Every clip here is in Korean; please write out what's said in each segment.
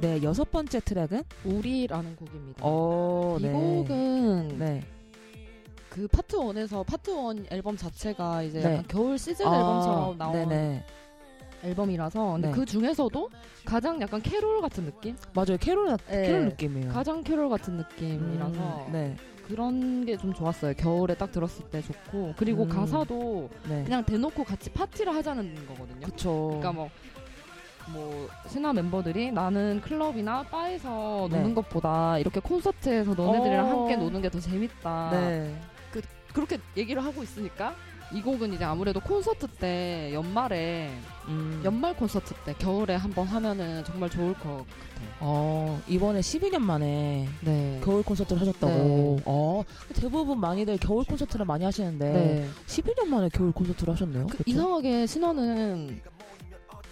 네, 여섯 번째 트랙은 우리라는 곡입니다. 어, 이 네. 곡은 네. 그 파트 1에서 파트 1 앨범 자체가 이제 네. 약간 겨울 시즌 아, 앨범처럼 나온 네네. 앨범이라서 근데 네. 그 중에서도 가장 약간 캐롤 같은 느낌? 맞아요. 캐롤 나- 네. 캐롤 느낌이에요. 가장 캐롤 같은 느낌이라서 음, 네. 그런 게 좀 좋았어요. 겨울에 딱 들었을 때 좋고 그리고 음. 가사도 네. 그냥 대놓고 같이 파티를 하자는 거거든요. 그쵸. 그러니까 뭐, 뭐, 신화 멤버들이 나는 클럽이나 바에서 네. 노는 것보다 이렇게 콘서트에서 너네들이랑 어. 함께 노는 게 더 재밌다. 네. 그렇게 얘기를 하고 있으니까 이 곡은 이제 아무래도 콘서트 때 연말에 음. 연말 콘서트 때 겨울에 한번 하면은 정말 좋을 것 같아요. 어, 이번에 12년 만에 네. 겨울 콘서트를 하셨다고. 네. 어, 대부분 많이들 겨울 콘서트를 많이 하시는데 네. 12년 만에 겨울 콘서트를 하셨네요. 그? 이상하게 신화는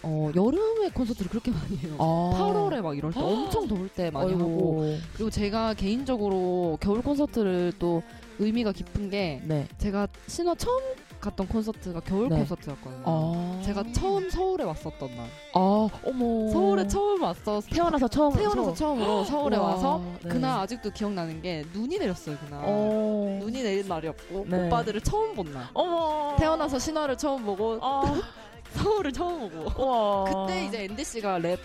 어, 여름에 콘서트를 그렇게 많이 해요. 아. 8월에 막 이럴 때 엄청 더울 때 많이 아이고. 하고 그리고 제가 개인적으로 겨울 콘서트를 또 의미가 깊은 게 네. 제가 신화 처음 갔던 콘서트가 겨울 네. 콘서트였거든요. 아. 제가 처음 서울에 왔었던 날. 아, 어머. 서울에 처음 왔어. 태어나서 처음 태어나서 처음으로 서울에 와, 와서 네. 그날 아직도 기억나는 게 눈이 내렸어요 그날. 어. 눈이 내린 날이었고 네. 오빠들을 처음 본 날. 어머. 태어나서 신화를 처음 보고 아. 서울을 처음 보고. 와. 그때 이제 앤디 씨가 랩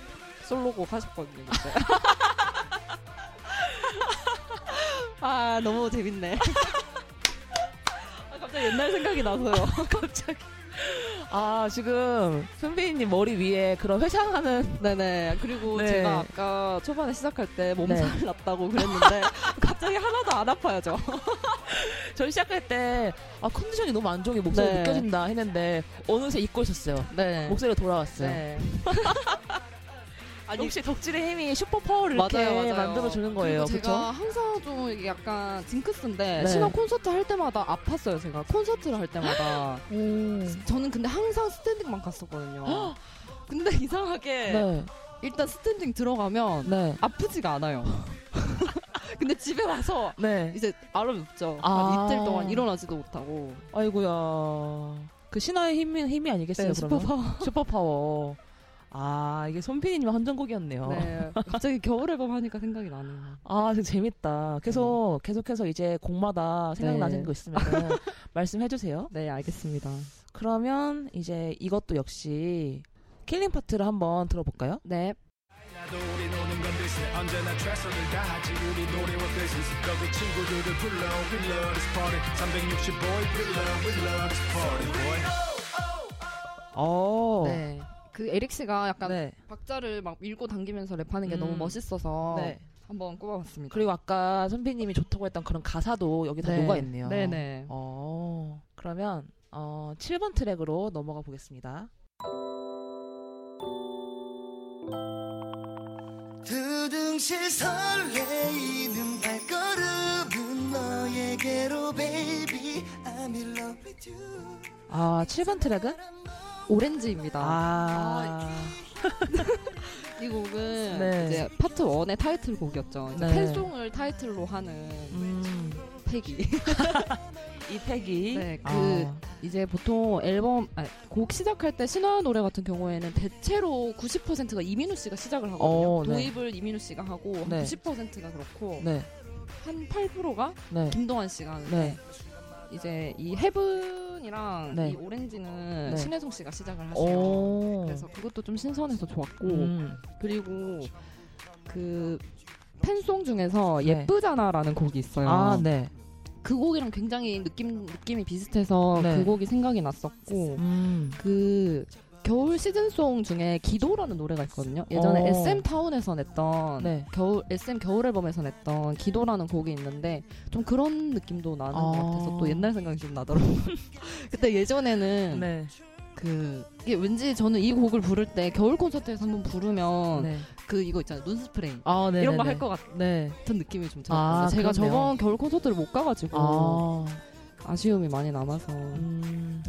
솔로곡 하셨거든요. 그때. 아 너무 재밌네. 아, 갑자기 옛날 생각이 나서요. 갑자기. 아, 지금 선배님 머리 위에 그런 회상하는 네네. 그리고 네. 제가 아까 초반에 시작할 때 몸살 났다고 그랬는데 갑자기 하나도 안 아파요 저. 저희 시작할 때 아, 컨디션이 너무 안 좋은 게 목소리 네. 느껴진다 했는데 어느새 잊고 있었어요. 네. 목소리가 돌아왔어요. 네. 아니 역시 덕질의 힘이 슈퍼 파워를 이렇게 맞아요, 맞아요. 만들어 주는 거예요. 그리고? 제가 항상 좀 이게 약간 징크스인데 네. 신화 콘서트 할 때마다 아팠어요 제가 콘서트를 할 때마다 저는 근데 항상 스탠딩만 갔었거든요. 근데 이상하게 네. 일단 스탠딩 들어가면 네. 아프지가 않아요. 근데 집에 와서 네. 이제 앓아 눕죠. 아. 한 이틀 동안 일어나지도 못하고. 아이고야. 그 신화의 힘이, 힘이 아니겠어요, 네, 그러면? 슈퍼파워. 슈퍼파워. 아, 이게 손피디님의 헌정곡이었네요. 네. 갑자기 겨울 앨범 하니까 생각이 나네요. 아, 재밌다. 계속, 계속해서 이제 곡마다 생각나는 네. 거 있으면 말씀해주세요. 네, 알겠습니다. 그러면 이제 이것도 역시 killing part를 한번 들어볼까요? 네. 비슷해 언제나 최선을 다하지 우리 노래와 business 여기 친구들을 불러 We love this party 365일 We love We love this party boy 어. 네. 그 에릭 씨가 약간 네. 박자를 막 밀고 당기면서 랩하는 게 음. 너무 멋있어서 네. 한번 꼽아봤습니다. 그리고 아까 선배님이 좋다고 했던 그런 가사도 여기 다 네. 녹아있네요. 네네. 어, 그러면 어, 7번 트랙으로 넘어가 보겠습니다. 두둥실 설레이는 발걸음은 너에게로 baby I'm in love with you 아, 7번 트랙은? 오렌지입니다. 아, 이 곡은 네. 이제 파트 1의 타이틀곡이었죠. 이제 네. 팬송을 타이틀로 하는 음, 패기. 이 팩이. 네, 그 아, 이제 보통 앨범 아니, 곡 시작할 때 신화 노래 같은 경우에는 대체로 90%가 이민우 씨가 시작을 하거든요. 어, 네. 도입을 이민우 씨가 하고 한 네. 90%가 그렇고 네, 한 8%가 네, 김동완 씨가 하는데 네. 이제 이 헤븐이랑 네. 이 오렌지는 네. 신혜성 씨가 시작을 하세요. 오. 그래서 그것도 좀 신선해서 좋았고 음, 그리고 그 팬송 중에서 네. 예쁘잖아라는 곡이 있어요. 아, 네. 그 곡이랑 굉장히 느낌 느낌이 비슷해서 네. 그 곡이 생각이 났었고 음, 그 겨울 시즌송 중에 기도라는 노래가 있거든요. 예전에 어. SM 타운에서 냈던 네. 겨울 SM 겨울 앨범에서 냈던 기도라는 곡이 있는데 좀 그런 느낌도 나는 것 아. 같아서 또 옛날 생각이 좀 나더라고요. 그때 예전에는 네. 그 이게 왠지 저는 이 곡을 부를 때 겨울 콘서트에서 한번 부르면 네. 그 이거 있잖아요 눈 스프레이 아, 네. 이런 거 네, 할것 같은 네. 느낌이 좀 아, 들었어요. 제가 그렇네요. 저번 겨울 콘서트를 못 가가지고 아, 아쉬움이 많이 남아서 음,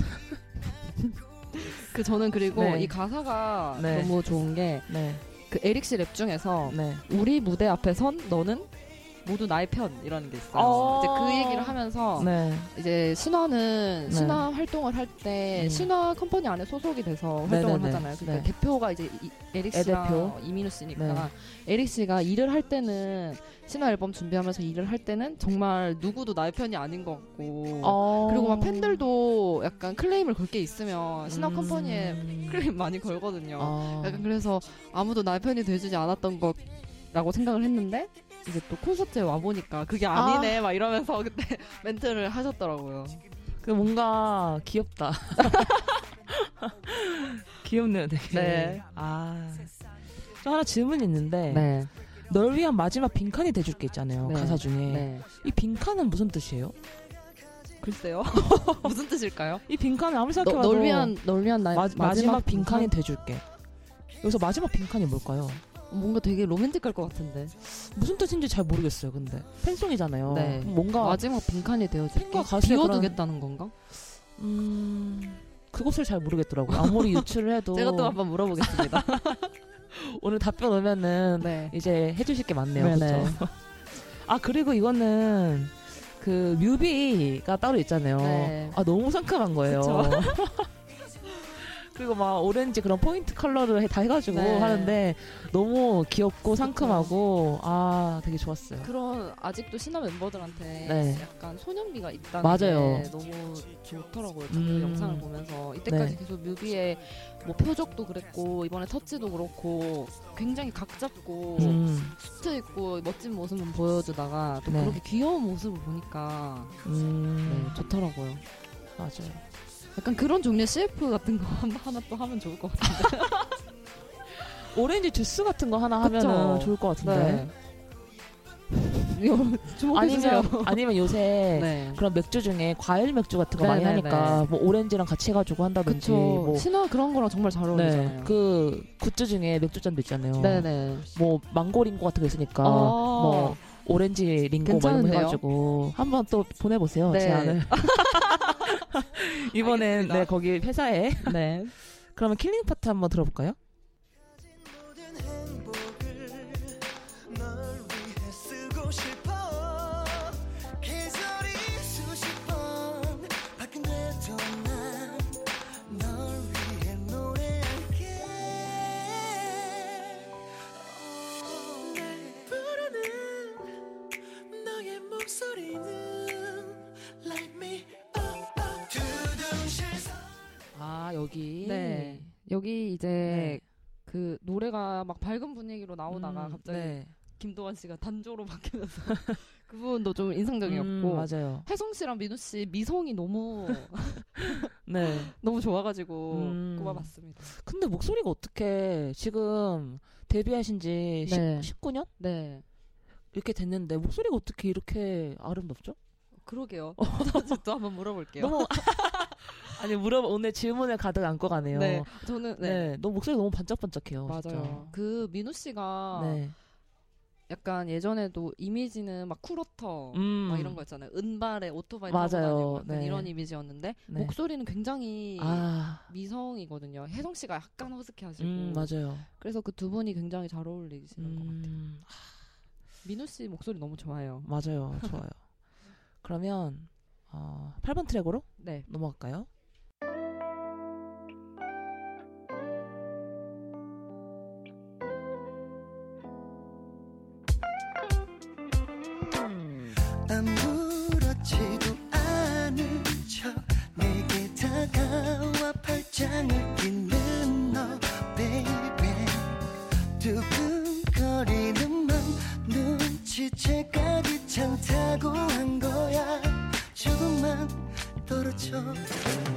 그 저는 그리고 네. 이 가사가 네. 너무 좋은 게 네. 그 에릭 씨 랩 중에서 네. 우리 무대 앞에 선 너는 모두 나의 편 이라는 게 있어요. 어. 이제 그 얘기를 하면서 네. 이제 신화는 네. 신화 활동을 할때 음. 신화 컴퍼니 안에 소속이 돼서 네네네. 활동을 하잖아요. 그러니까 네. 대표가 이제 이- 에릭 애 씨랑 대표. 이민우 씨니까 네. 에릭 씨가 일을 할 때는 신화 앨범 준비하면서 일을 할 때는 정말 누구도 나의 편이 아닌 것 같고 어. 그리고 막 팬들도 약간 클레임을 걸 게 있으면 신화 음. 컴퍼니에 클레임 많이 걸거든요. 어. 약간 그래서 아무도 나의 편이 돼주지 않았던 것라고 생각을 했는데 이제 또 콘서트에 와 보니까 그게 아니네 막 이러면서 그때 멘트를 하셨더라고요. 그 뭔가 귀엽다. 귀엽네요, 되게. 네. 아. 저 하나 질문이 있는데 네. 널 위한 마지막 빈칸이 돼줄 게 있잖아요. 네. 가사 중에. 네. 이 빈칸은 무슨 뜻이에요? 글쎄요. 무슨 뜻일까요? 이 빈칸을 아무리 너, 생각해봐도 널 위한 널 위한 나의 마, 마지막, 마지막 빈칸이 빈칸? 돼줄게. 여기서 마지막 빈칸이 뭘까요? 뭔가 되게 로맨틱할 것 같은데. 무슨 뜻인지 잘 모르겠어요. 근데 fan song이잖아요. 네. 뭔가 마지막 빈칸이 되어줄게. 팬과 가수의 비워두겠다는 건가? 음 그것을 잘 모르겠더라고요. 아무리 유추를 해도 제가 또 한번 물어보겠습니다. 오늘 답변 오면은 네. 이제 해주실 게 많네요. 그렇죠? 아 그리고 이거는 그 뮤비가 따로 있잖아요. 네. 아 너무 상큼한 거예요. 그리고 막 오렌지 그런 포인트 컬러를 해- 다 해가지고 네. 하는데 너무 귀엽고 상큼하고 아 되게 좋았어요. 그런 아직도 신화 멤버들한테 네. 약간 소년기가 있다는 맞아요. 게 너무 좋더라고요. 그 음. 영상을 보면서 이때까지 네. 계속 뮤비에 뭐 표적도 그랬고 이번에 터치도 그렇고 굉장히 각 잡고 음, 수트 입고 멋진 모습은 보여주다가 또 네. 그렇게 귀여운 모습을 보니까 음, 네, 좋더라고요. 맞아요. 약간 그런 종류의 CF 같은 거 한- 하나 또 하면 좋을 것 같은데. 오렌지 주스 같은 거 하나. 하면은 좋을 것 같은데. 주목해주세요. 아니면 아니면 요새 네. 그런 맥주 중에 과일 맥주 같은 거 네, 많이 네, 하니까 뭐 오렌지랑 같이 해가지고 한다든지. 뭐 신화 그런 거랑 정말 잘 네, 어울리잖아요. 그 굿즈 중에 맥주 잔도 있잖아요. 네네. 뭐 망고 링고 같은 거 있으니까 아. 뭐 오렌지 링고 뭐 괜찮은데요? 해가지고 한번 또 보내보세요 네. 제안을. 이번엔 알겠습니다. 네 거기 회사에 네. 그러면 killing part 한번 들어볼까요? 여기 네. 여기 이제 네. 그 노래가 막 밝은 분위기로 나오다가 음, 갑자기 네. 김도환 씨가 단조로 바뀌면서 그 부분도 좀 인상적이었고 음, 맞아요. 혜성 씨랑 민우 씨 미성이 너무 네. 너무 좋아가지고 음. 꼽아봤습니다. 근데 목소리가 어떻게 지금 데뷔하신 지 네. 19년 네. 이렇게 됐는데 목소리가 어떻게 이렇게 아름답죠? 그러게요. 또 한번 물어볼게요. 너무 아니 물어 오늘 질문을 가득 안고 가네요. 네. 저는 네. 네. 너무 목소리 너무 반짝반짝해요. 맞아요. 진짜. 그 민우 씨가 네. 약간 예전에도 이미지는 막 쿨어터 음. 막 이런 거 있잖아요. 은발에 오토바이 타고 맞아요. 다니고 약간 네. 이런 이미지였는데 네. 목소리는 굉장히 아, 미성이거든요. 혜성 씨가 약간 허스키하시고 음, 맞아요. 그래서 그 두 분이 굉장히 잘 어울리시는 것 같아요. 음, 민우 씨 목소리 너무 좋아요. 맞아요. 좋아요. 그러면 어, 8번 트랙으로 네. 넘어갈까요? 귀찮다고 한 거야 조금만 떨어져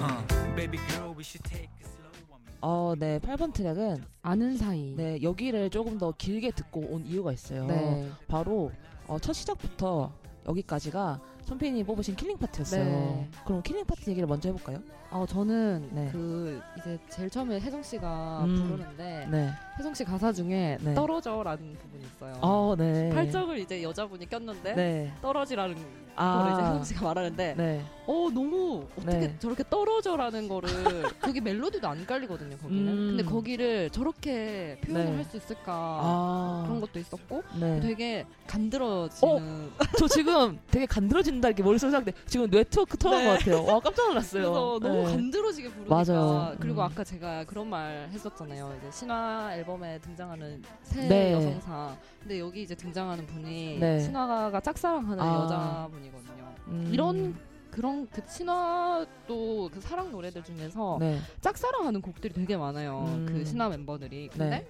Uh, baby girl, we should take it slow on me. 어, 네. 8번 트랙은 아는 사이. 네, 여기를 조금 더 길게 듣고 온 이유가 있어요. 네. 바로 어, 첫 시작부터 여기까지가 손피디님이 뽑으신 killing part였어요. 네. 그럼 killing part 얘기를 먼저 해볼까요? 아 저는 네. 그 이제 제일 처음에 혜성 씨가 음. 부르는데 네. 혜성 씨 가사 중에 네. 떨어져라는 부분이 있어요. 어, 네. 팔적을 이제 여자분이 꼈는데 네. 떨어지라는 아. 거를 이제 혜성 씨가 말하는데 네. 어 너무 어떻게 네. 저렇게 떨어져라는 거를 거기 멜로디도 안 깔리거든요 거기는 음. 근데 거기를 저렇게 표현을 네. 할수 있을까 아. 그런 것도 있었고 네. 되게 간드러지는 저 지금 되게 간드러진 다 이렇게 머릿속에 생각돼. 지금 네트워크 터는 네. 것 같아요. 와, 깜짝 놀랐어요. 그래서 너무 네. 간드러지게 부르니까 맞아요. 그리고 음. 아까 제가 그런 말 했었잖아요 이제 신화 앨범에 등장하는 새 네. 여성상 근데 여기 이제 등장하는 분이 네. 신화가 짝사랑하는 아. 여자분이거든요 음. 이런 그런 그 신화도 그 사랑 노래들 중에서 네. 짝사랑하는 곡들이 되게 많아요. 음. 그 신화 멤버들이. 근데 네.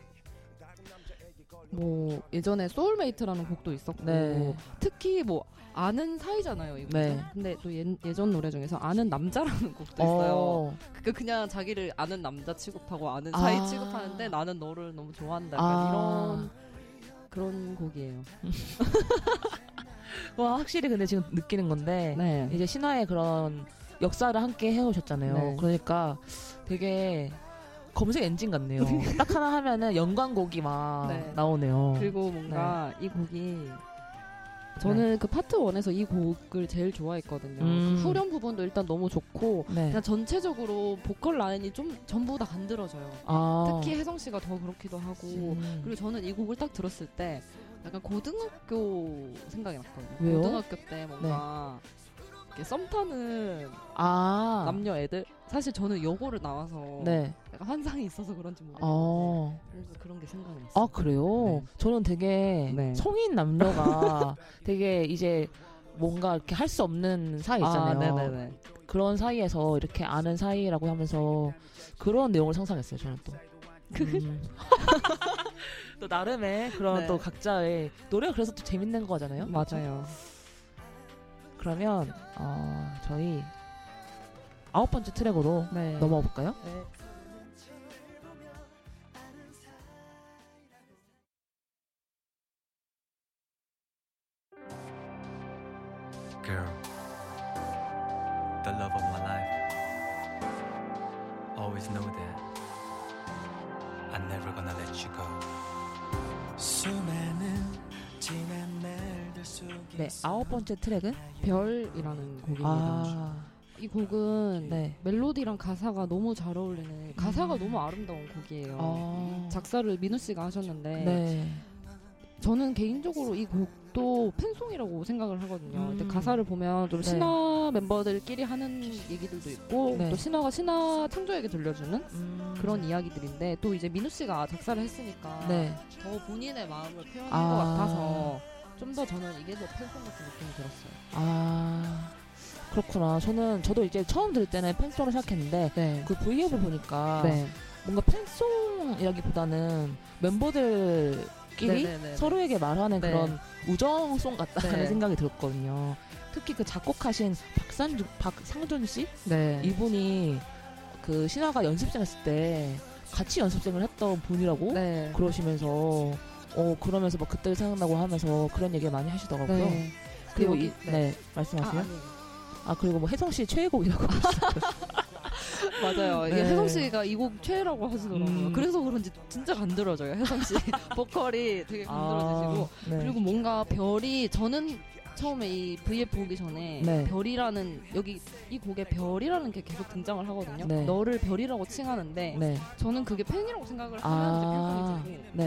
뭐 예전에 soulmate라는 곡도 있었고 네. 특히 뭐 아는 사이잖아요, 이거. 네. 근데 또 예, 예전 노래 중에서 아는 남자라는 곡도 있어요. 어. 그 그냥 자기를 아는 남자 취급하고 아는 아. 사이 취급하는데 나는 너를 너무 좋아한다. 아. 이런 그런 곡이에요. 와, 확실히 근데 지금 느끼는 건데 네. 이제 신화의 그런 역사를 함께 해오셨잖아요. 네. 그러니까 되게 검색 엔진 같네요. 딱 하나 하면은 연관곡이 막 네. 나오네요. 그리고 뭔가 이 곡이 저는 그 파트 1에서 이 곡을 제일 좋아했거든요. 음. 그 후렴 부분도 일단 너무 좋고 네. 그냥 전체적으로 보컬 라인이 좀 전부 다 간드러져요. 아. 특히 혜성 씨가 더 그렇기도 하고 음. 그리고 저는 이 곡을 딱 들었을 때 약간 고등학교 생각이 났거든요. 왜요? 고등학교 때 뭔가 이렇게 썸 타는 아. 남녀 애들 사실 저는 여고를 나와서 네. 약간 환상이 있어서 그런지 모르겠는데 어. 그래서 그런 게 생각이 났어요. 아, 그래요? 네. 저는 되게 네. 성인 남녀가 되게 이제 뭔가 이렇게 할 수 없는 사이 있잖아요. 네네네. 그런 사이에서 이렇게 아는 사이라고 하면서 그런 내용을 상상했어요, 저는 또. 음. 또 나름의 그런 네. 또 각자의 노래가 그래서 또 재밌는 거잖아요. 맞아요. 그러면 어, 저희 아홉 번째 트랙으로 네. 넘어가 볼까요? 네. Girl, the love of my life. Always know that I'm never gonna let you go. 수많은 지난 속에 네, 아홉 번째 트랙은 별이라는 곡입니다. 아, 이 곡은 네. 멜로디랑 가사가 너무 잘 어울리는 가사가 음. 너무 아름다운 곡이에요. 아, 작사를 민우 씨가 하셨는데 네. 저는 개인적으로 이 곡도 fan song이라고 생각을 하거든요. 음. 근데 가사를 보면 좀 네. 신화 멤버들끼리 하는 얘기들도 있고 네. 또 신화가 신화 창조에게 들려주는 음. 그런 이야기들인데 또 이제 민우 씨가 작사를 했으니까 네. 더 본인의 마음을 표현한 아. 것 같아서 좀 더 저는 이게 더 fan song 같은 느낌이 들었어요. 아, 그렇구나. 저는 저도 이제 처음 들을 때는 fan song을 생각했는데 네. 그 V앱을 보니까 네. 뭔가 팬송이라기보다는 멤버들끼리 네네네. 서로에게 말하는 네. 그런 우정송 같다는 네. 생각이 들었거든요. 특히 그 작곡하신 박산주, 박상준 씨 네. 이분이 그 신화가 연습생 했을 때 같이 연습생을 했던 분이라고 네. 그러시면서 어 그러면서 막 그때 생각나고 하면서 그런 얘기 많이 하시더라고요. 네. 그리고 여기- 이, 네. 네. 아, 말씀하세요. 아니에요. 아, 그리고 뭐 혜성 씨 최애곡이라고 맞아요. 이게 네. 혜성 씨가 이 곡 최애라고 하시더라고요. 음. 그래서 그런지 진짜 간드러져요. 혜성 씨 보컬이 되게 간드러지시고 아, 네. 그리고 뭔가 별이 저는 처음에 이 VF 보기 전에 네. 별이라는 여기 이 곡에 별이라는 게 계속 등장을 하거든요. 네. 너를 별이라고 칭하는데 네. 저는 그게 팬이라고 생각을 하면 아, 팬감이 들고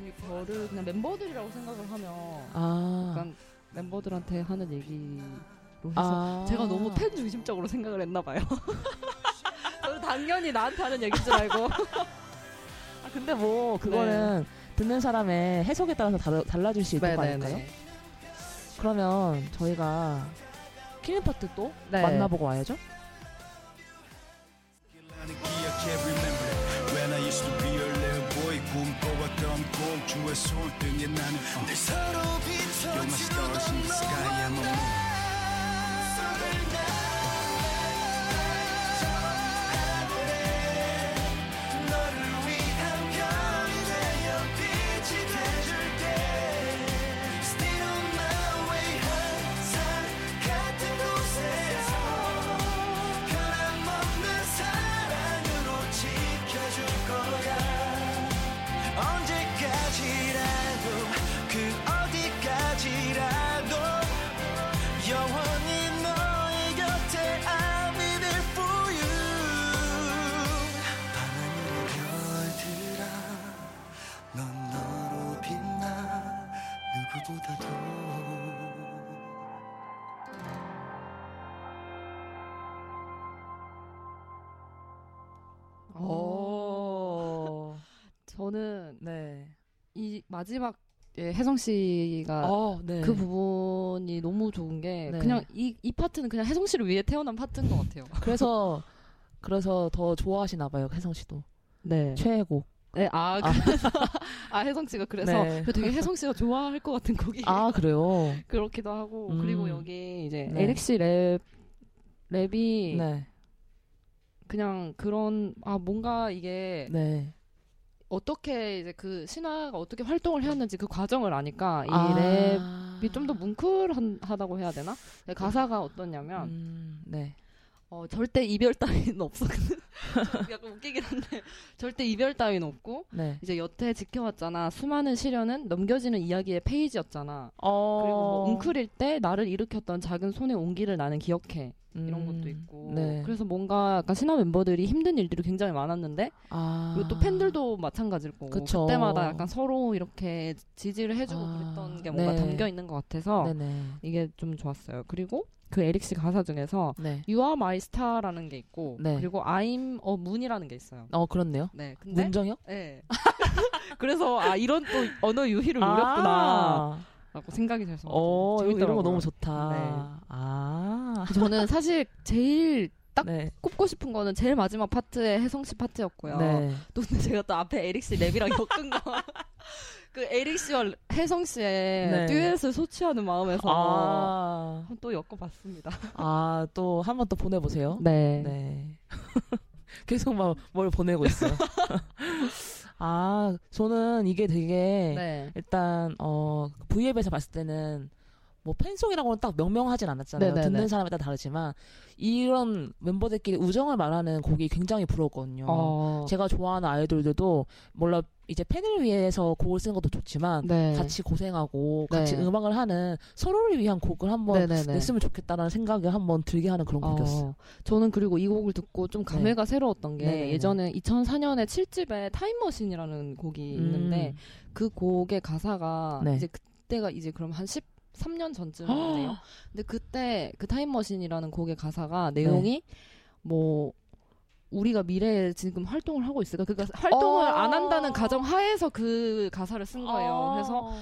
네. 이 별을 그냥 멤버들이라고 생각을 하면 아, 약간 멤버들한테 하는 얘기로 해서 아. 제가 너무 팬 중심적으로 생각을 했나 봐요. 저는 당연히 나한테 하는 얘기인 줄 알고. 아, 근데 뭐 그거는 듣는 사람의 해석에 따라서 달, 달라질 수 있는 거 아닐까요? 그러면 저희가 killing part 또 네. 만나보고 와야죠. 주의 손등에 나는 You're my stars in the sky I'm a moon 저는 네. 이 마지막에 혜성 씨가 어, 네. 그 부분이 너무 좋은 게 네. 그냥 이, 이 파트는 그냥 혜성 씨를 위해 태어난 파트인 것 같아요. 그래서 그래서 더 좋아하시나 봐요, 혜성 씨도. 네. 최애곡. 네, 아, 아. 아, 혜성 씨가 그래서 네. 그 되게 혜성 씨가 좋아할 것 같은 곡이 아, 그래요. 그렇기도 하고 음. 그리고 여기 이제 네. 에릭 씨 랩, 랩이 네. 그냥 그런 아 뭔가 이게 네. 어떻게 이제 그 신화가 어떻게 활동을 해왔는지 그 과정을 아니까 이 아. 랩이 좀 더 뭉클하다고 해야 되나? 네, 가사가 어떠냐면 음, 네. 어, 절대 이별 따위는 없어. 약간 웃기긴 한데 절대 이별 따위는 없고 네. 이제 여태 지켜왔잖아. 수많은 시련은 넘겨지는 이야기의 페이지였잖아. 어. 그리고 뭐 웅크릴 때 나를 일으켰던 작은 손의 온기를 나는 기억해. 이런 음, 것도 있고. 네. 그래서 뭔가 약간 신화 멤버들이 힘든 일들이 굉장히 많았는데 아. 그리고 또 팬들도 마찬가지일 거고 그쵸. 그때마다 약간 서로 이렇게 지지를 해주고 아, 그랬던 게 뭔가 네. 담겨 있는 것 같아서 네네. 이게 좀 좋았어요. 그리고 그 에릭 씨 가사 중에서 네. You are my star라는 게 있고 네. 그리고 I'm a moon이라는 게 있어요. 어, 그렇네요. 네, 근데 문정혁? 네. 그래서 아 이런 또 언어 유희를 노렸구나 라고 아. 생각이 어, 이거, 이런 거 재밌더라고요. 너무 좋다. 네. 아. 저는 사실 제일 딱 네. 꼽고 싶은 거는 제일 마지막 파트의 혜성 씨 파트였고요. 네. 또 근데 제가 또 앞에 에릭 씨 랩이랑 엮은 거. 그 에릭 씨와 혜성 씨의 네. 듀엣을 소취하는 마음에서 아. 또 엮어봤습니다. 아, 또 한번또 보내보세요. 네. 네. 계속 막 뭘 보내고 있어요. 아, 저는 이게 되게 네. 일단 어 V앱에서 봤을 때는 뭐 팬송이라고는 딱 명명하진 않았잖아요. 네네네. 듣는 사람에 따라 다르지만 이런 멤버들끼리 우정을 말하는 곡이 굉장히 부러웠거든요. 어. 제가 좋아하는 아이돌들도 몰라 이제 팬을 위해서 곡을 쓰는 것도 좋지만 네. 같이 고생하고 같이 네. 음악을 하는 서로를 위한 곡을 한번 네네네. 냈으면 좋겠다라는 생각이 한번 들게 하는 그런 곡이었어요. 어, 저는 그리고 이 곡을 듣고 좀 감회가 새로웠던 게 네네네. 예전에 2004년에 7집에 타임머신이라는 곡이 있는데 그 곡의 가사가 네. 이제 그때가 이제 그럼 한 13년 전쯤인데요. 근데 그때 그 타임머신이라는 곡의 가사가 내용이 뭐 우리가 미래에 지금 활동을 하고 있을까? 그러니까 활동을 어. 안 한다는 가정 하에서 그 가사를 쓴 거예요. 아. 그래서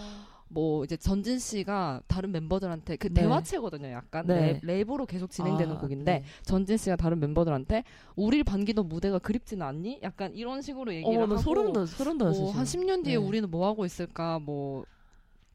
뭐 이제 전진 씨가 다른 멤버들한테 그 네. 대화체거든요. 약간 네. 랩, 랩으로 계속 진행되는 아, 곡인데 네. 전진 씨가 다른 멤버들한테 우리를 반기던 무대가 그립지는 않니? 약간 이런 식으로 얘기를 나 하고 소름 돋 소름 돋았어. 뭐한 10년 뒤에 네. 우리는 뭐 하고 있을까? 뭐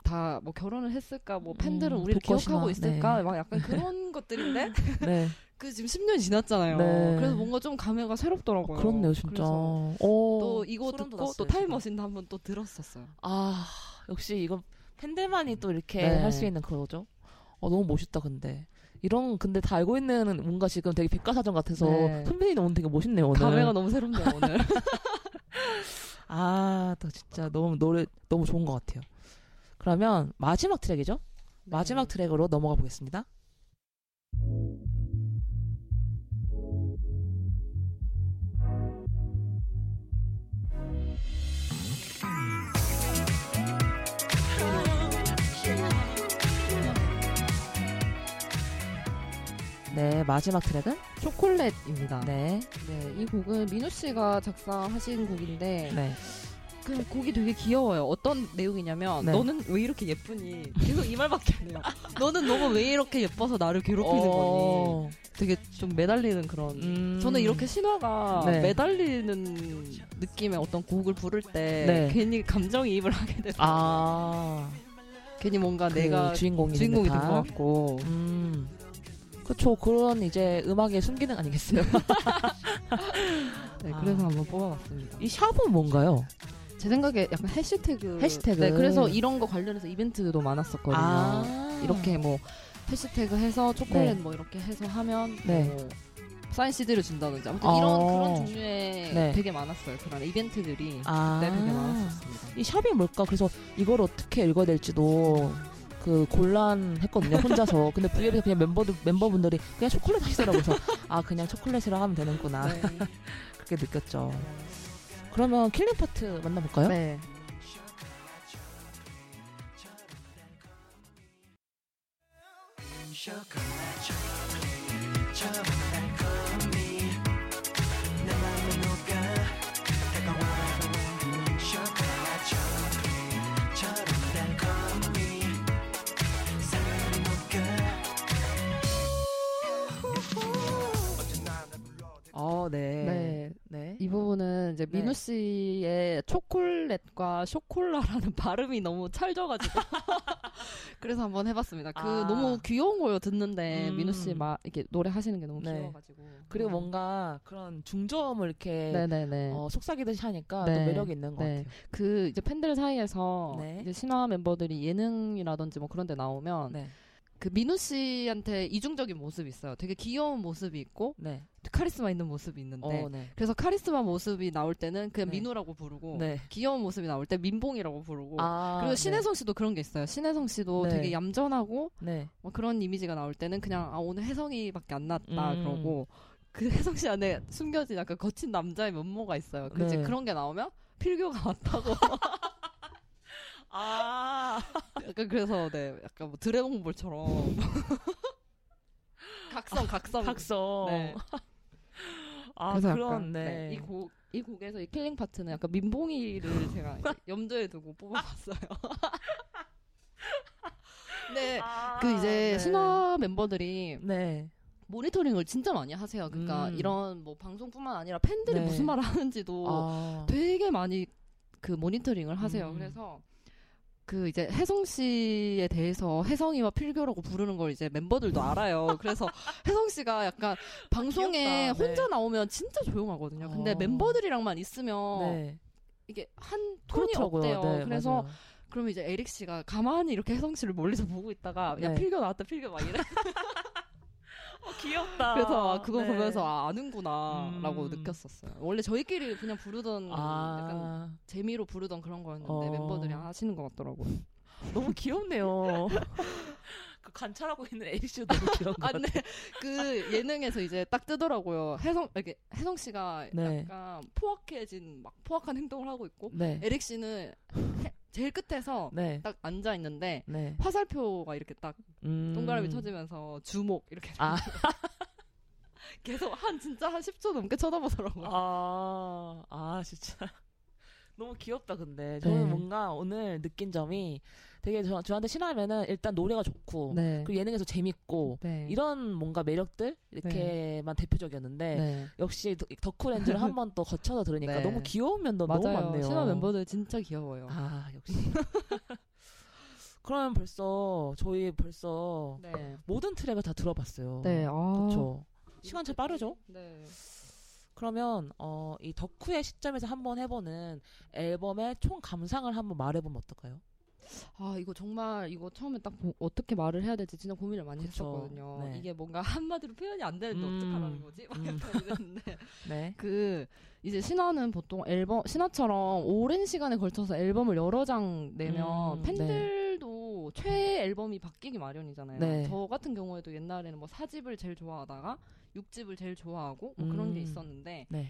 다 뭐 결혼을 했을까? 뭐 팬들은 음, 우리를 독것이나, 기억하고 있을까? 네. 막 약간 그런 것들인데 네. 그 지금 10년이 지났잖아요. 네. 그래서 뭔가 좀 감회가 새롭더라고요. 그렇네요, 진짜. 어, 또 이거 듣고 돋았어요, 또. 타임머신도 한번 또 들었었어요. 아, 역시 이거 팬들만이 또 이렇게 네. 할수 있는 그거죠. 어, 너무 멋있다, 근데. 이런, 근데 다 알고 있는 뭔가 지금 되게 백과사전 같아서 네. 선배님 오늘 되게 멋있네요, 오늘. 감회가 너무 새롭네요 오늘. 아, 또 진짜 너무 노래, 너무 좋은 것 같아요. 그러면 마지막 트랙이죠? 네. 마지막 트랙으로 넘어가 보겠습니다. 네, 마지막 트랙은? 초콜릿입니다. 네. 네. 이 곡은 민우 씨가 작사하신 곡인데 네. 그냥 곡이 되게 귀여워요. 어떤 내용이냐면 네. 너는 왜 이렇게 예쁘니? 계속 이 말밖에 안 해요. 너는 너무 왜 이렇게 예뻐서 나를 괴롭히는 거니? 어, 되게 좀 매달리는 그런. 음. 저는 이렇게 신화가 네. 매달리는 느낌의 어떤 곡을 부를 때 네. 괜히 감정이입을 하게 돼서 아, 괜히 뭔가 그 내가 주인공이 주인공이 된된 것. 같고 음. 그쵸. 그런 이제 음악의 순기능 아니겠어요? 네, 아. 그래서 한번 뽑아봤습니다. 이 샵은 뭔가요? 제 생각에 약간 해시태그 해시태그. 네, 그래서 이런 거 관련해서 이벤트도 많았었거든요. 아. 이렇게 뭐 해시태그 해서 초콜릿 네. 뭐 이렇게 해서 하면 네. 뭐 사인 CD를 준다든지 아무튼 어. 이런 그런 종류의 네. 되게 많았어요. 그런 이벤트들이 아. 네, 되게 많았었습니다. 이 샵이 뭘까? 그래서 이걸 어떻게 읽어야 될지도 그 곤란했거든요 혼자서 근데 V앱에서 그냥 멤버들 멤버분들이 그냥 초콜릿 하시더라고요 그래서 아 그냥 초콜릿이라 하면 되는구나 네. 그렇게 느꼈죠 그러면 킬링 파트 만나볼까요? 네. Chocolate, chocolate, chocolate. 어, 네. 네. 네. 이 부분은 이제 네. 민우 씨의 초콜릿과 쇼콜라라는 발음이 너무 찰져가지고 그래서 한번 해봤습니다. 그 아. 너무 귀여운 거예요 듣는데 음. 민우 씨 막 이렇게 노래 하시는 게 너무 네. 귀여워가지고 그리고 음. 뭔가 그런 중저음을 이렇게 어, 속삭이듯이 하니까 네. 또 매력이 있는 것 네. 같아요. 그 이제 팬들 사이에서 네. 이제 신화 멤버들이 예능이라든지 뭐 그런 데 나오면 네. 그 민우 씨한테 이중적인 모습이 있어요. 되게 귀여운 모습이 있고 네. 카리스마 있는 모습이 있는데 어, 네. 그래서 카리스마 모습이 나올 때는 그냥 네. 민우라고 부르고 네. 귀여운 모습이 나올 때 민봉이라고 부르고 아, 그리고 신혜성 씨도 그런 게 있어요. 신혜성 씨도 네. 되게 얌전하고 네. 뭐 그런 이미지가 나올 때는 그냥 아 오늘 혜성이밖에 안 났다 음. 그러고 그 혜성 씨 안에 숨겨진 약간 거친 남자의 면모가 있어요. 그 이제 네. 그런 게 나오면 필교가 왔다고 아. 약간 그래서 네 약간 뭐 드래곤볼처럼 각성 각성 각성. 네. 아, 그런 약간, 네. 이 곡, 이 곡에서 이 killing 파트는 약간 민봉이를 제가 염두에 두고 뽑아봤어요. 네, 아, 그 이제 네. 신화 멤버들이 네. 모니터링을 진짜 많이 하세요. 그러니까 음. 이런 뭐 방송뿐만 아니라 팬들이 네. 무슨 말을 하는지도 아. 되게 많이 그 모니터링을 하세요. 음. 그래서 그 이제 혜성 씨에 대해서 혜성이와 필교라고 부르는 걸 이제 멤버들도 알아요. 그래서 혜성 씨가 약간 방송에 귀엽다. 네. 혼자 나오면 진짜 조용하거든요. 근데 어. 멤버들이랑만 있으면 네. 이게 한 톤이 그렇더라고요. 없대요. 네, 그래서 맞아요. 그러면 이제 에릭 씨가 가만히 이렇게 혜성 씨를 멀리서 보고 있다가 야 네. 필교 나왔다 필교 막 이래. 귀엽다. 그래서 아, 그거 네. 보면서 아, 아는구나라고 음. 느꼈었어요. 원래 저희끼리 그냥 부르던 약간 아. 재미로 부르던 그런 거였는데 어. 멤버들이 하시는 것 같더라고요. 너무 귀엽네요. 그 관찰하고 있는 에리씨 너무 귀여운 것 아, 같아요. 근데 그 예능에서 이제 딱 뜨더라고요. 혜성, 이렇게 혜성 씨가 네. 약간 포악해진, 막 포악한 행동을 하고 있고, 네. 에릭 씨는 해- 제일 끝에서 네. 딱 앉아 있는데, 네. 화살표가 이렇게 딱 음. 동그라미 쳐지면서 주목 이렇게 아. 계속 한 진짜 한 10초 넘게 쳐다보더라고요. 아, 아, 진짜. 너무 귀엽다, 근데. 저는 네. 뭔가 오늘 느낀 점이 되게 저, 저한테 신하면은 일단 노래가 좋고, 네. 그리고 예능에서 재밌고, 네. 이런 뭔가 매력들? 이렇게만 대표적이었는데, 네. 역시 더- 덕후렌즈를 한 번 또 거쳐서 들으니까 네. 너무 귀여운 면도 너무 맞아요. 많네요. 신화 멤버들 진짜 귀여워요. 아, 역시. 그러면 벌써, 저희 벌써 네. 모든 트랙을 다 들어봤어요. 네. 아. 그쵸. 시간 참 빠르죠? 네. 그러면 어, 이 덕후의 시점에서 한번 해보는 앨범의 총 감상을 한번 말해보면 어떨까요? 아 이거 정말 이거 처음에 딱 보- 어떻게 말을 해야 될지 진짜 고민을 많이 그쵸. 했었거든요. 네. 이게 뭔가 한마디로 표현이 안 되는데 음. 어떡하라는 거지? 막 음. 이랬는데 네. 그 이제 신화는 보통 앨범 신화처럼 오랜 시간에 걸쳐서 앨범을 여러 장 내면 음, 팬들도 최애 앨범이 바뀌기 마련이잖아요. 네. 저 같은 경우에도 옛날에는 뭐 사집을 제일 좋아하다가 육집을 제일 좋아하고 뭐 그런 게 음. 있었는데 네.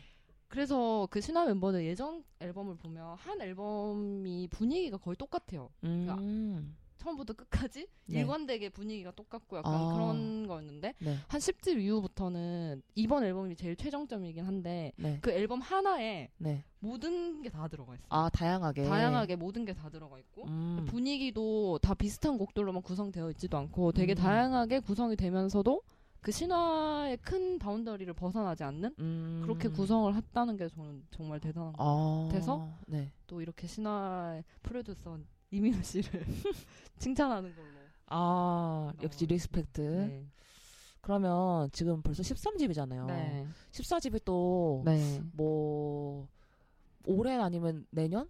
그래서 그 신화 멤버들 예전 앨범을 보면 한 앨범이 분위기가 거의 똑같아요. 음. 처음부터 끝까지 네. 일관되게 분위기가 똑같고 약간 아. 그런 거였는데 네. 한 10집 이후부터는 이번 앨범이 제일 최종점이긴 한데 네. 그 앨범 하나에 네. 모든 게 다 들어가 있어요. 아, 다양하게. 다양하게 모든 게 다 들어가 있고 음. 분위기도 다 비슷한 곡들로만 구성되어 있지도 않고 되게 음. 다양하게 구성이 되면서도 그 신화의 큰 boundary를 벗어나지 않는 음. 그렇게 구성을 했다는 게 저는 정말 대단한 것 같아요. 아. 돼서? 네. 또 이렇게 신화의 프로듀서 이민우 씨를 칭찬하는 걸로. 아, 역시 어, respect. 네. 그러면 지금 벌써 13집이잖아요. 네. 14집이 또, 네. 뭐, 올해 아니면 내년?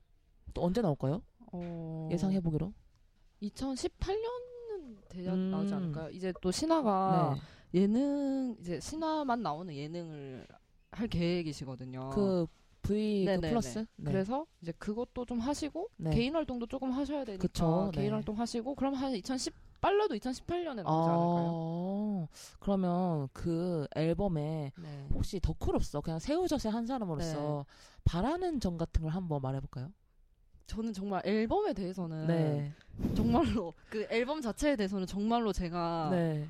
또 언제 나올까요? 어... 예상해보기로. 2018년은 돼야 음. 나오지 않을까요? 이제 또 신화가 네. 예능 이제 신화만 나오는 예능을 할 계획이시거든요. 그 V 그. 플러스? 네. 그래서 이제 그것도 좀 하시고 네. 개인 활동도 조금 하셔야 되니까 그쵸, 개인 네. 활동 하시고 그럼 한 2010 빨라도 2018년에 나오지 않을까요? 아, 그러면 그 앨범에 네. 혹시 덕후로서 그냥 새우젓의 한 사람으로서 바라는 점 같은 걸 한번 말해볼까요? 저는 정말 앨범에 대해서는 네. 정말로 그 앨범 자체에 대해서는 정말로 제가 네.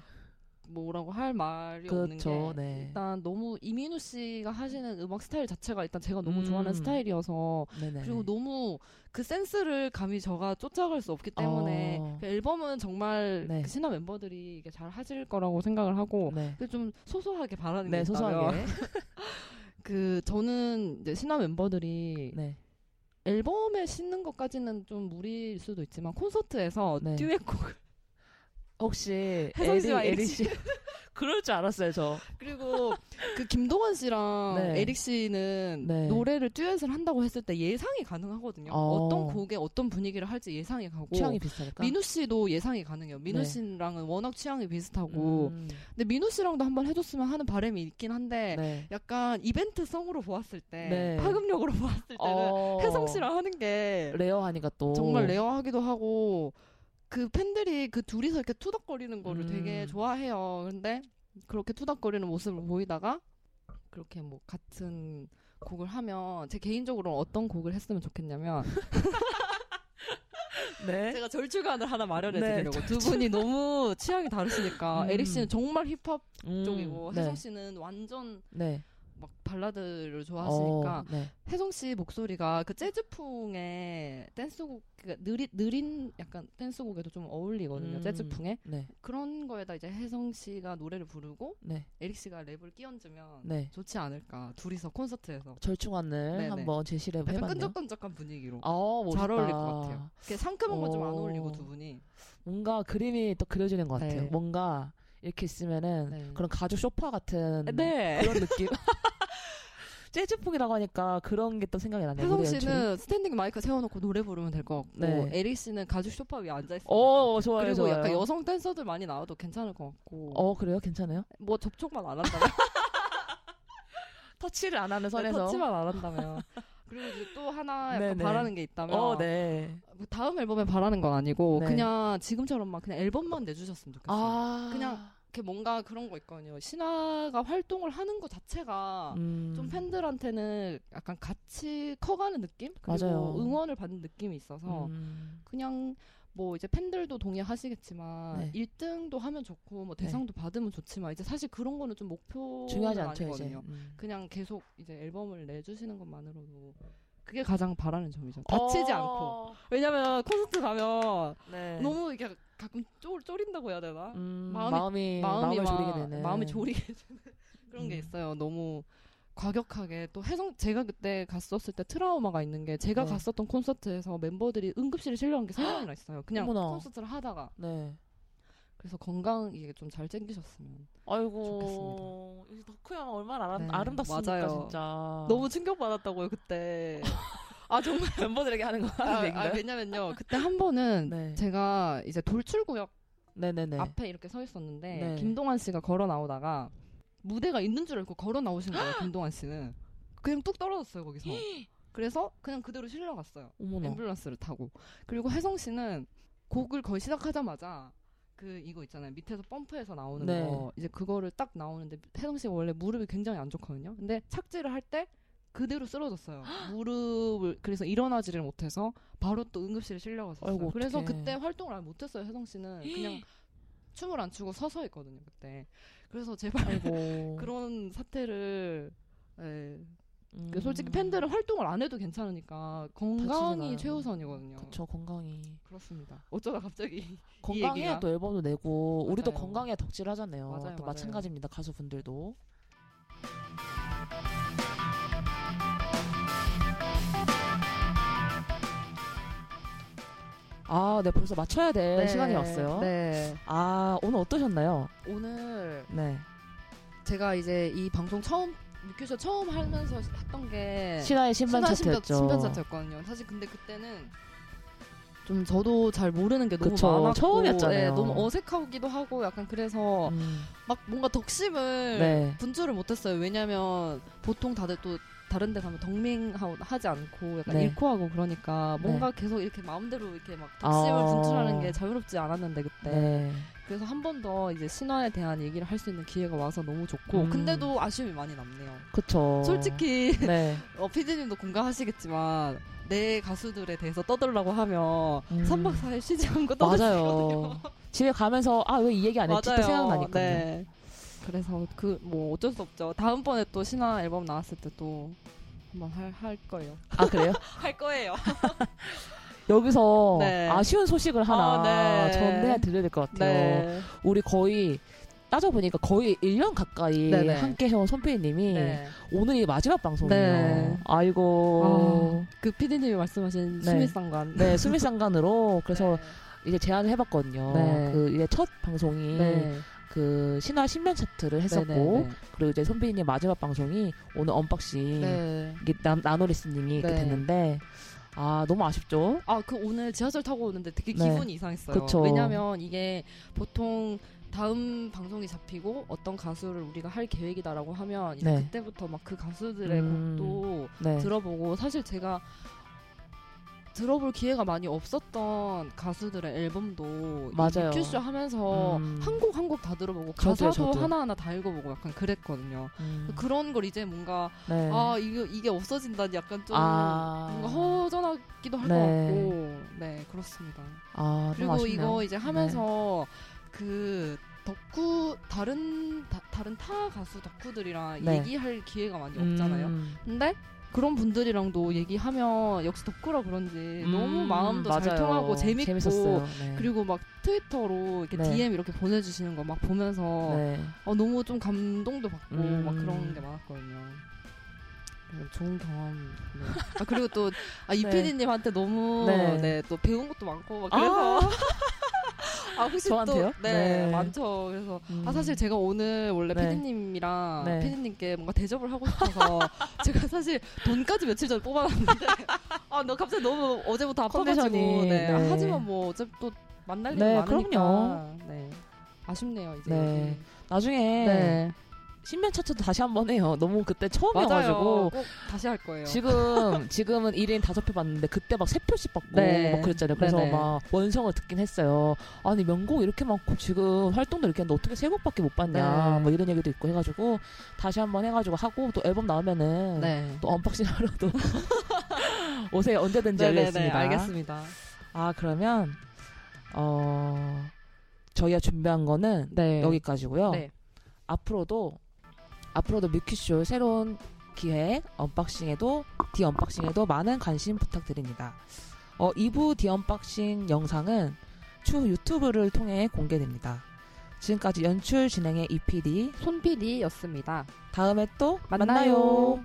뭐라고 할 말이 없는 게 그렇죠. 네. 일단 너무 이민우 씨가 하시는 음악 스타일 자체가 일단 제가 너무 음. 좋아하는 스타일이어서 네네. 그리고 너무 그 센스를 감히 저가 쫓아갈 수 없기 때문에 어. 그 앨범은 정말 네. 그 신화 멤버들이 이게 잘 하실 거라고 생각을 하고 네. 그좀 소소하게 바라는 네, 게 있다면 소소하게. 그 저는 이제 신화 멤버들이 네. 앨범에 싣는 것까지는 좀 무리일 수도 있지만 콘서트에서 네. 듀엣곡을 혹시 혜성 씨와 에릭 씨 그럴 줄 알았어요, 저. 그리고 그 김동완 씨랑 네. 에릭 씨는 네. 노래를 듀엣을 한다고 했을 때 예상이 가능하거든요. 어. 어. 떤 곡에 어떤 분위기를 할지 예상이 가고 취향이 비슷하니까. 민우 씨도 예상이 가능해요. 민우 네. 씨랑은 워낙 취향이 비슷하고 음, 근데 민우 씨랑도 한번 해줬으면 하는 바람이 있긴 한데 네. 약간 이벤트성으로 보았을 때 네. 파급력으로 보았을 때는 어, 혜성 씨랑 하는 게 rare하니까 또 정말 rare하기도 하고 그 팬들이 그 둘이서 이렇게 투닥거리는 거를 음. 되게 좋아해요. 근데 그렇게 투닥거리는 모습을 보이다가 그렇게 뭐 같은 곡을 하면 제 개인적으로 어떤 곡을 했으면 좋겠냐면 네. 제가 절충안을 하나 마련해 네, 드리려고 두 분이 너무 취향이 다르시니까 음. 에릭 씨는 정말 힙합 음, 쪽이고 네. 혜성 씨는 완전 네. 막 발라드를 좋아하시니까 어, 네. 혜성 씨 목소리가 그 재즈풍의 댄스곡 그러니까 느리, 느린 약간 댄스곡에도 좀 어울리거든요. 음. 재즈풍에 네. 그런 거에다 이제 혜성 씨가 노래를 부르고 네. 에릭 씨가 랩을 끼얹으면 네. 좋지 않을까 둘이서 콘서트에서 절충안을. 한번 제시를 해봤네요. 끈적끈적한 분위기로 어. 잘 어울릴 것 같아요. 상큼한 건 좀안 어. 어울리고 두 분이 뭔가 그림이 또 그려지는 것 같아요. 네. 뭔가 이렇게 있으면은 네. 그런 가죽 소파 같은 네. 그런 느낌. 재즈풍이라고 하니까 그런 게 또 생각이 나네요. 혜성. 씨는 standing 마이크 세워놓고 노래 부르면 될 것 같고 네. 에릭 씨는 가죽 소파 위에 앉아 있어요. 어, 좋아요, 그리고 좋아요. 약간 여성 댄서들 많이 나와도 괜찮을 것 같고 어, 그래요? 괜찮아요? 뭐 접촉만 안 한다면 터치를 안 하는 네, 선에서. 터치만 안 한다면 그리고 이제 또 하나 약간 네네. 바라는 게 있다면 어, 네. 뭐 다음 앨범에 바라는 건 아니고 네. 그냥 지금처럼만 그냥 앨범만 내주셨으면 좋겠어요. 아. 그냥 이렇게 뭔가 그런 거 있거든요. 신화가 활동을 하는 것 자체가 음. 좀 팬들한테는 약간 같이 커가는 느낌? 그리고 맞아요. 응원을 받는 느낌이 있어서 음. 그냥 뭐 이제 팬들도 동의하시겠지만 네. 1등도 하면 좋고 뭐 대상도 받으면 좋지만 이제 사실 그런 거는 좀 목표는 중요하지. 아니거든요. 음. 그냥 계속 이제 앨범을 내주시는 것만으로도 그게 가장 바라는 점이죠. 다치지 어. 않고. 왜냐면 콘서트 가면 네. 너무 이렇게 가끔 쫄, 쫄인다고 해야 되나? 음, 마음이- 마음이, 마음이, 막- 졸이게 되는. 마음이 졸이게 되는 그런 게 음. 있어요. 너무 과격하게 또 해성 제가 그때 갔었을 때 트라우마가 있는 게 제가 네. 갔었던 콘서트에서 멤버들이 응급실에 실려간 게세 명이나 있어요. 그냥 어머나. 콘서트를 하다가 네. 그래서 건강 이게 좀 잘 챙기셨으면 아이고. 이 덕후 형 얼마나 아름, 네, 아름답습니까, 맞아요. 진짜. 너무 충격 받았다고요 그때. 아 정말 멤버들에게 하는 거 아, 아? 왜냐면요 그때 한 번은 네. 제가 이제 돌출구역 네네네. 앞에 이렇게 서 있었는데 네. 김동완 씨가 걸어 나오다가 무대가 있는 줄 알고 걸어 나오신 거예요 김동완 씨는 그냥 뚝 떨어졌어요 거기서 그래서 그냥 그대로 실려갔어요 어머나. 앰뷸런스를 타고 그리고 혜성 씨는 곡을 거의 시작하자마자 그 이거 있잖아요. 밑에서 펌프에서 나오는 네. 거. 이제 그거를 딱 나오는데 혜성 씨가 원래 무릎이 굉장히 안 좋거든요. 근데 착지를 할 때 그대로 쓰러졌어요. 무릎을 그래서 일어나지를 못해서 바로 또 응급실에 실려갔었어요. 아이고, 그래서 어떡해. 그때 활동을 아예 못했어요 혜성 씨는. 그냥 춤을 안 추고 서서 했거든요 그때. 그래서 제발. 그런 사태를 예, 음. 그 솔직히 팬들은 활동을 안 해도 괜찮으니까 건강이 최우선이거든요. 그쵸, 건강이. 그렇습니다. 어쩌다 갑자기 건강해야. 또 앨범도 내고, 우리도 맞아요. 건강해야 덕질 하잖아요. 맞아요, 또 맞아요. 마찬가지입니다, 가수분들도. 아, 네, 벌써 맞춰야 될 시간이 왔어요. 네. 아, 오늘 어떠셨나요? 오늘 네. 제가 이제 이 방송 처음 뮤큐쇼 처음 하면서 했던 게 신화의 신변- 차트였죠. 신변 차트였거든요. 사실 근데 그때는 좀 저도 잘 모르는 게 너무 그쵸, 많았고 처음이었잖아요. 네, 너무 어색하기도 하고 약간 그래서 음, 막 뭔가 덕심을 네. 분출을 못했어요. 왜냐면 보통 다들 또 다른 데 가면 덕밍하고 하지 않고 약간 네. 잃고 하고 그러니까 뭔가 계속 이렇게 마음대로 이렇게 막 덕심을 아. 분출하는 게 자유롭지 않았는데 그때 네. 그래서 한 번 더 이제 신화에 대한 얘기를 할 수 있는 기회가 와서 너무 좋고 음. 근데도 아쉬움이 많이 남네요. 그쵸. 솔직히 네. 어, 피디님도 공감하시겠지만 내 가수들에 대해서 떠들라고 하면 음. 3박 4일 쉬지 않고 떠들거든요. 맞아요. 집에 가면서 아 왜 이 얘기 안 했지 또 생각나니까요. 네. 그래서 그 뭐 어쩔 수 없죠. 다음번에 또 신화 앨범 나왔을 때 또 한번 할, 할 거예요. 아 그래요? 할 거예요. 여기서 네. 아쉬운 소식을 하나 아, 네. 전해야 드려야 될 것 같아요. 네. 우리 거의 따져보니까 거의 1년 가까이 네네. 함께 해온 손PD님이 네. 오늘이 마지막 방송이에요. 네. 아이고. 그 피디님이 말씀하신 네. 수미상관. 네, 수미상관으로 그래서 이제 제안을 해봤거든요. 네. 그 이제 첫 방송이 네. 그 신화 신변 차트를 했었고 네. 그리고 이제 손PD님 마지막 방송이 오늘 unboxing 네. 이게 나, 나노리스님이 이렇게 네. 됐는데 아 너무 아쉽죠. 아, 그 오늘 지하철 타고 오는데 되게 네. 기분이 이상했어요. 그쵸. 왜냐면 이게 보통 다음 방송이 잡히고 어떤 가수를 우리가 할 계획이다라고 하면 이제 네. 그때부터 막 그 가수들의 음. 곡도 네. 들어보고 사실 제가 들어볼 기회가 많이 없었던 가수들의 앨범도 이 맞아요. 뮤큐쇼 하면서 음. 한곡 한 곡 다 들어보고 가사도 저도. 하나하나 다 읽어보고 약간 그랬거든요. 음. 그런 걸 이제 뭔가 네. 아 이게 이게 없어진다니 약간 좀 아. 뭔가 허전하기도 할것 네. 같고 네 그렇습니다. 아, 좀 그리고. 이거 이제 하면서 그 덕후 다른 다, 다른 타 가수 덕후들이랑 네. 얘기할 기회가 많이 음. 없잖아요. 근데 그런 분들이랑도 얘기하면 역시 덕후라 그런지 너무 음, 마음도 잘 맞아요. 통하고 재밌고 재밌었어요. 네. 그리고 막 트위터로 이렇게 네. DM 이렇게 보내주시는 거 막 보면서 네. 어, 너무 좀 감동도 받고 음. 막 그런 게 많았거든요. 그래서 좋은 경험. 네. 아 그리고 또 아, 이 네. PD님한테 너무 네. 네. 또 배운 것도 많고 막 그래서 아, 혹시 저한테요? 또 네, 네. 많죠. 그래서 음. 아 사실 제가 오늘 원래 네. PD님이랑 네. PD님께 뭔가 대접을 하고 싶어서 제가 사실 돈까지 며칠 전에 뽑아놨는데 아 너 갑자기 너무 어제부터 아파가지고 컨디션이, 네. 네. 하지만 뭐 어차피 또 만날 일이 네, 많으니까 그럼요. 네. 아쉽네요 이제 네. 나중에 네. 신변 차트도 다시 한번 해요. 너무 그때. 처음이어가지고 꼭 다시 할 거예요. 지금 지금은 1인 다섯 표 받는데 그때 막 세 표씩 받고 네. 막 그랬잖아요. 그래서 네네. 막 원성을 듣긴 했어요. 아니 명곡 이렇게 많고 지금 활동도 이렇게 했는데 어떻게 세 곡밖에 못 받냐 네. 뭐 이런 얘기도 있고 해가지고 다시 한번 해가지고 하고 또 앨범 나오면은 네. 또 unboxing 하러도 오세요 언제든지 열려있습니다. 알겠습니다. 아 그러면 어 저희가 준비한 거는 네. 여기까지고요. 네. 앞으로도 앞으로도 뮤큐쇼 새로운 기획 unboxing에도 The Unboxing에도 많은 관심 부탁드립니다. 어 2부 The Unboxing 영상은 추후 유튜브를 통해 공개됩니다. 지금까지 연출 진행의 EPD 손 PD였습니다. 다음에 또 만나요. 만나요.